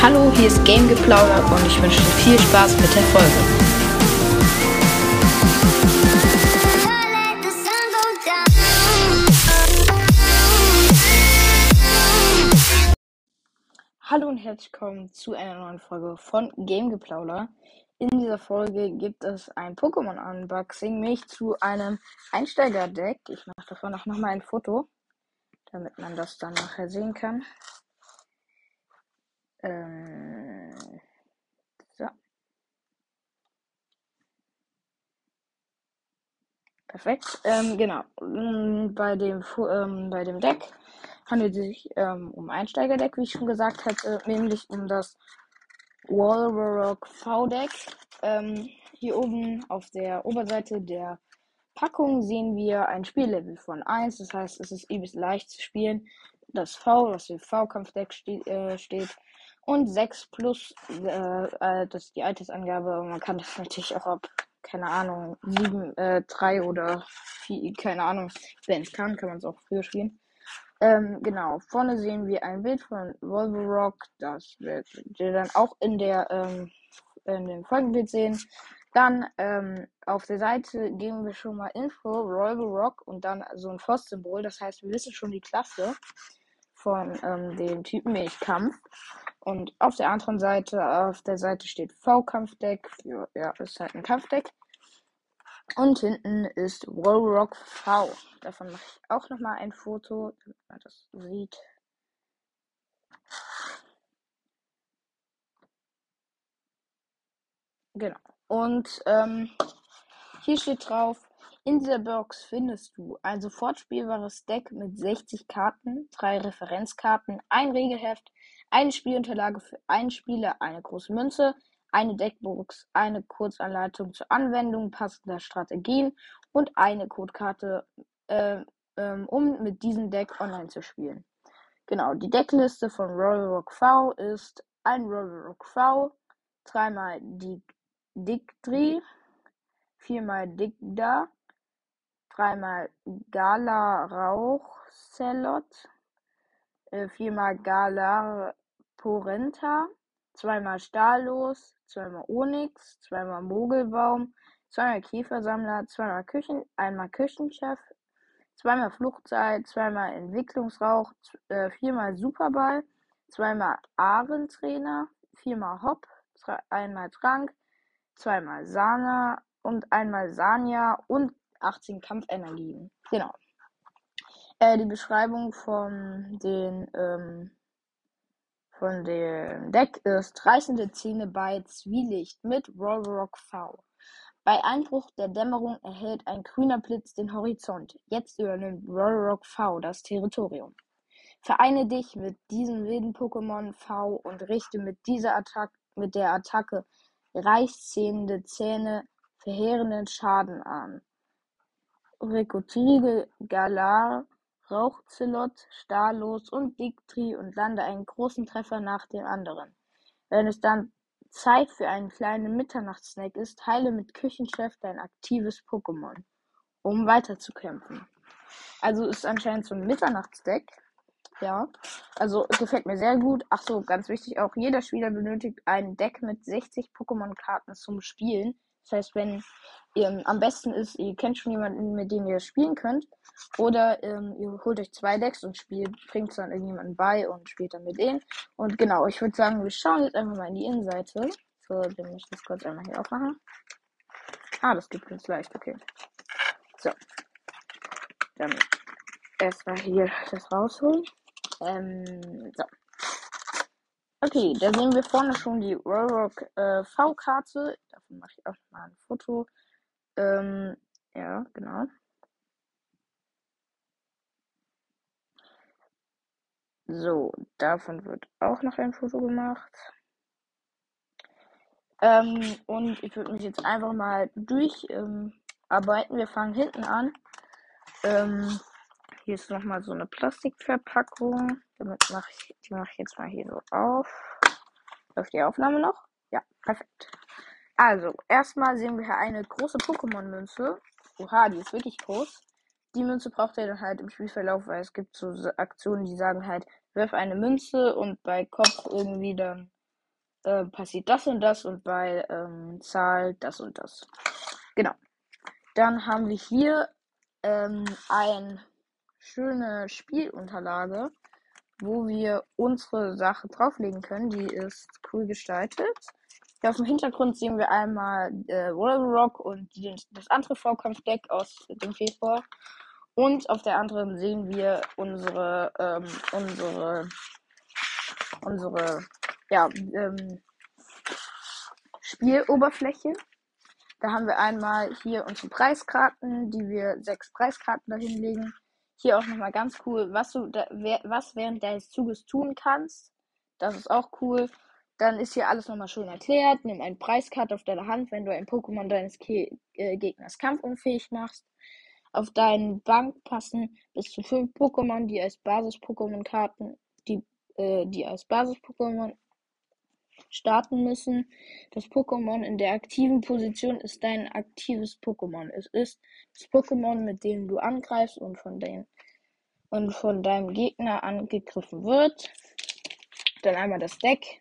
Hallo, hier ist Game Geplauder und ich wünsche dir viel Spaß mit der Folge. Hallo und herzlich willkommen zu einer neuen Folge von Game Geplauder. In dieser Folge gibt es ein Pokémon-Unboxing, mich zu einem Einsteiger-Deck. Ich mache davon auch nochmal ein Foto, damit man das dann nachher sehen kann. Ähm, so. Perfekt. Ähm, genau. Mm, bei dem, ähm, bei dem Deck handelt es sich ähm, um Einsteigerdeck, wie ich schon gesagt hatte, nämlich um das Wolverock V-Deck. Ähm, hier oben auf der Oberseite der Packung sehen wir ein Spiellevel von 1, das heißt, es ist übelst leicht zu spielen. Das V, was für V-Kampfdeck ste äh, steht, und 6 plus, äh, äh, das ist die Altersangabe. Man kann das natürlich auch ab, keine Ahnung, 7, äh, 3 oder 4, keine Ahnung, wenn es kann, kann man es auch früher spielen. Ähm, genau, vorne sehen wir ein Bild von Wolverock, das wird ihr dann auch in der ähm, in dem Folgenbild sehen. Dann ähm, auf der Seite geben wir schon mal Info, Wolverock und dann so ein Force-Symbol. Das heißt, wir wissen schon die Klasse von ähm, dem Typen Milchkampf. Und auf der anderen Seite, auf der Seite steht V-Kampfdeck. Ja, ist halt ein Kampfdeck. Und hinten ist Wallrock V. Davon mache ich auch nochmal ein Foto, damit man das sieht. Genau. Und ähm, hier steht drauf, in dieser Box findest du ein sofort spielbares Deck mit 60 Karten, drei Referenzkarten, ein Regelheft, eine Spielunterlage für einen Spieler, eine große Münze, eine Deckbox, eine Kurzanleitung zur Anwendung passender Strategien und eine Codekarte, äh, ähm, um mit diesem Deck online zu spielen. Genau, die Deckliste von Royal Rock V ist ein Royal Rock V, dreimal die Dictri, viermal Digda, dreimal Gala Rauchcelot, äh, viermal Gala Porenta, zweimal Stahllos, zweimal Onyx, zweimal Mogelbaum, zweimal Käfersammler, zweimal Küchen, einmal Küchenchef, zweimal Fluchtseil, zweimal Entwicklungsrauch, äh, viermal Superball, zweimal Ahrentrainer, viermal Hopp, einmal Trank, zweimal Sana und einmal Sanja und 18 Kampfenergien. Genau. Äh, die Beschreibung von den ähm, von dem Deck ist reißende Zähne bei Zwielicht mit Rollrock V. Bei Einbruch der Dämmerung erhält ein grüner Blitz den Horizont. Jetzt übernimmt Rollrock V das Territorium. Vereine dich mit diesem wilden Pokémon V und richte mit dieser Attacke mit der Attacke reißzähnende Zähne verheerenden Schaden an. Rekrutiere Galar Rauchzelot, Stahllos und Dictri und lande einen großen Treffer nach dem anderen. Wenn es dann Zeit für einen kleinen Mitternachtssnack ist, heile mit Küchenchef dein aktives Pokémon, um weiterzukämpfen. Also ist anscheinend so ein Mitternachtsdeck. Ja, also gefällt mir sehr gut. Ach so, ganz wichtig auch, jeder Spieler benötigt ein Deck mit 60 Pokémon-Karten zum Spielen. Das heißt, wenn ihr am besten ist, ihr kennt schon jemanden, mit dem ihr spielen könnt, oder ähm, ihr holt euch zwei Decks und spielt, bringt es dann irgendjemanden bei und spielt dann mit denen. Und genau, ich würde sagen, wir schauen jetzt einfach mal in die Innenseite. So, dann ich das kurz einmal hier aufmachen. Ah, das gibt uns leicht, okay. So. Dann erstmal hier das rausholen. Ähm, so. Okay, da sehen wir vorne schon die Rock äh, V-Karte. Davon mache ich auch mal ein Foto. Ähm, ja, genau. So, davon wird auch noch ein Foto gemacht. Ähm, und ich würde mich jetzt einfach mal durcharbeiten. Ähm, wir fangen hinten an. Ähm, hier ist nochmal so eine Plastikverpackung. Damit mache ich, die mache ich jetzt mal hier so auf. Läuft die Aufnahme noch? Ja, perfekt. Also, erstmal sehen wir hier eine große Pokémon-Münze. Oha, die ist wirklich groß. Die Münze braucht ihr dann halt im Spielverlauf, weil es gibt so Aktionen, die sagen halt, wirf eine Münze und bei Kopf irgendwie dann äh, passiert das und das und bei ähm, Zahl das und das. Genau. Dann haben wir hier ähm, eine schöne Spielunterlage, wo wir unsere Sache drauflegen können. Die ist cool gestaltet. Auf dem Hintergrund sehen wir einmal äh, World Rock und die, das andere Vorkampfdeck aus dem Februar. Und auf der anderen sehen wir unsere, ähm, unsere, unsere, ja, ähm, Spieloberfläche. Da haben wir einmal hier unsere Preiskarten, die wir sechs Preiskarten dahin legen. Hier auch nochmal ganz cool, was du da, was während deines Zuges tun kannst. Das ist auch cool. Dann ist hier alles nochmal schön erklärt. Nimm eine Preiskarte auf deine Hand, wenn du ein Pokémon deines Ke äh, Gegners kampfunfähig machst. Auf deinen Bank passen bis zu fünf Pokémon, die als Basis-Pokémon-Karten, die, äh, die als Basis-Pokémon starten müssen. Das Pokémon in der aktiven Position ist dein aktives Pokémon. Es ist das Pokémon, mit dem du angreifst und von, den, und von deinem Gegner angegriffen wird. Dann einmal das Deck.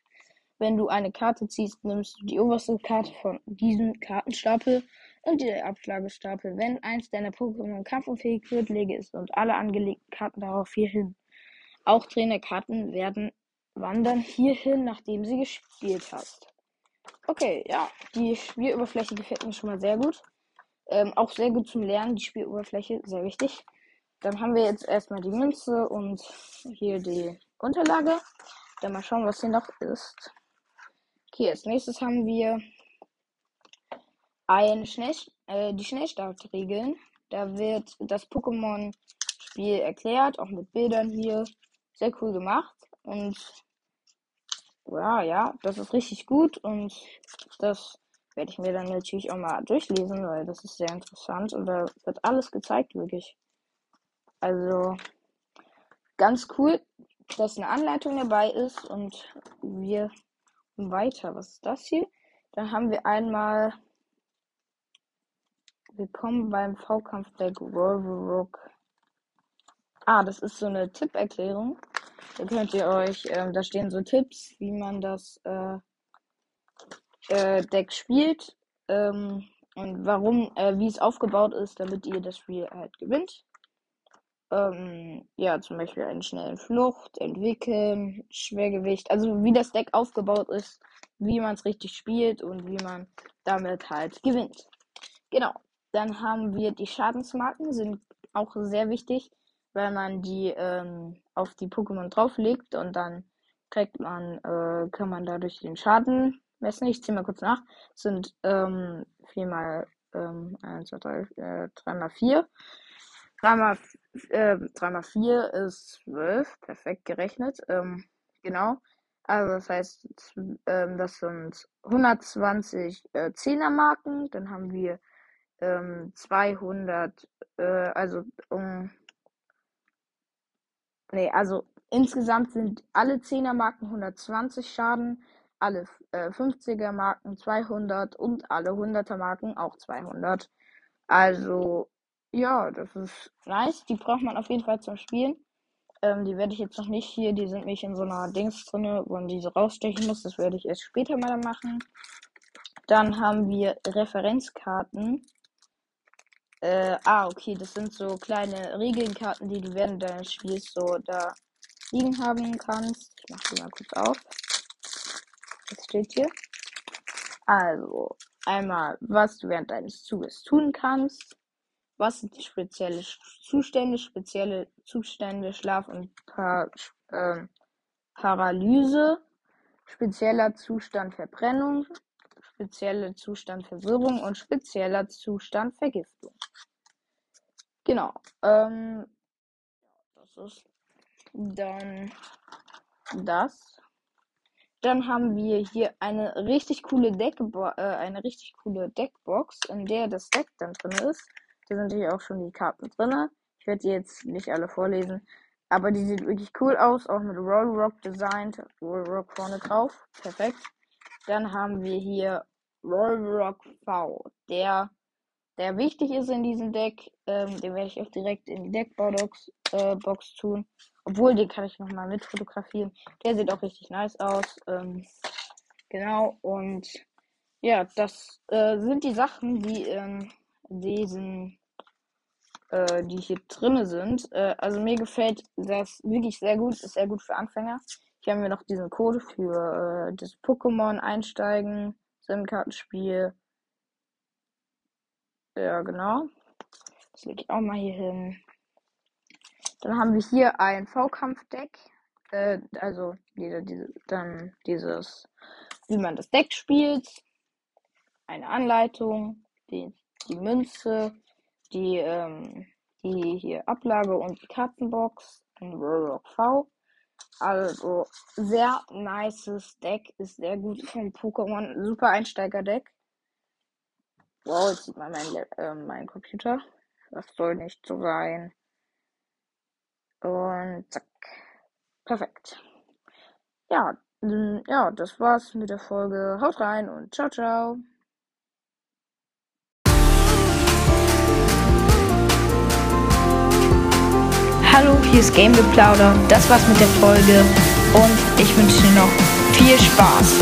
Wenn du eine Karte ziehst, nimmst du die oberste Karte von diesem Kartenstapel und die Abschlagestapel. Wenn eins deiner Pokémon kampfunfähig wird, lege es und alle angelegten Karten darauf hier hin. Auch Trainerkarten werden wandern hierhin, nachdem sie gespielt hast. Okay, ja, die Spieloberfläche gefällt mir schon mal sehr gut. Ähm, auch sehr gut zum Lernen, die Spieloberfläche, sehr wichtig. Dann haben wir jetzt erstmal die Münze und hier die Unterlage. Dann mal schauen, was hier noch ist. Okay, als nächstes haben wir ein Schnell, äh, die Schnellstartregeln. Da wird das Pokémon-Spiel erklärt, auch mit Bildern hier. Sehr cool gemacht. Und ja, ja, das ist richtig gut und das werde ich mir dann natürlich auch mal durchlesen, weil das ist sehr interessant und da wird alles gezeigt, wirklich. Also ganz cool, dass eine Anleitung dabei ist und wir weiter. Was ist das hier? Dann haben wir einmal Willkommen beim V-Kampf-Deck Wolverock. Ah, das ist so eine Tipperklärung. Da könnt ihr euch, ähm, da stehen so Tipps, wie man das äh, äh, Deck spielt ähm, und warum, äh, wie es aufgebaut ist, damit ihr das Spiel halt gewinnt. Ähm, ja, zum Beispiel einen schnellen Flucht, entwickeln, Schwergewicht, also wie das Deck aufgebaut ist, wie man es richtig spielt und wie man damit halt gewinnt. Genau. Dann haben wir die Schadensmarken, sind auch sehr wichtig, weil man die ähm, auf die Pokémon drauflegt und dann kriegt man, äh, kann man dadurch den Schaden messen. Ich ziehe mal kurz nach. Sind ähm, 4 mal ähm, 1, 2, 3, äh, 3 mal 4. 3 mal, äh, 3 mal 4 ist 12. Perfekt gerechnet. Ähm, genau. Also das heißt, ähm, das sind 120 äh, 10er Marken. Dann haben wir ähm, 200, äh, also um Nee, also insgesamt sind alle 10er Marken 120 Schaden, alle äh, 50er Marken 200 und alle 100er Marken auch 200. Also, ja, das ist nice. Die braucht man auf jeden Fall zum Spielen. Ähm, die werde ich jetzt noch nicht hier, die sind nicht in so einer Dings drin, wo man diese rausstechen muss. Das werde ich erst später mal machen. Dann haben wir Referenzkarten. Äh, ah, okay, das sind so kleine Regelnkarten, die du während deines Spiels so da liegen haben kannst. Ich mach die mal kurz auf. Was steht hier? Also, einmal, was du während deines Zuges tun kannst. Was sind die speziellen Zustände, spezielle Zustände, Schlaf und pa äh, Paralyse, spezieller Zustand Verbrennung, spezieller Zustand Verwirrung und spezieller Zustand Vergiftung. Genau. Ähm, das ist dann das. Dann haben wir hier eine richtig coole Deck, äh, eine richtig coole Deckbox, in der das Deck dann drin ist. Da sind hier auch schon die Karten drin. Ich werde die jetzt nicht alle vorlesen, aber die sieht wirklich cool aus, auch mit Roll Rock designt, Roll Rock vorne drauf. Perfekt. Dann haben wir hier Rollrock V, der, der wichtig ist in diesem Deck. Ähm, den werde ich auch direkt in die Deckbox äh, Box tun. Obwohl, den kann ich nochmal mit fotografieren. Der sieht auch richtig nice aus. Ähm, Genau, und ja, das äh, sind die Sachen, die in diesen, äh, die hier drinne sind. Äh, also mir gefällt das wirklich sehr gut, ist sehr gut für Anfänger. Hier haben wir noch diesen Code für äh, das Pokémon einsteigen, SIM-Kartenspiel. Ja, genau. Das lege ich auch mal hier hin. Dann haben wir hier ein V-Kampf-Deck. Äh, also diese, diese, dann dieses, wie man das Deck spielt. Eine Anleitung, die, die Münze, die, ähm, die hier Ablage und die Kartenbox, ein Roblox V. Also sehr nices Deck, ist sehr gut vom Pokémon, super Einsteiger-Deck. Wow, jetzt sieht man mein, äh, mein Computer. Das soll nicht so sein. Und zack. Perfekt. Ja, ja, das war's mit der Folge. Haut rein und ciao, ciao. Hallo, hier ist Game Geplauder. Das war's mit der Folge und ich wünsche dir noch viel Spaß.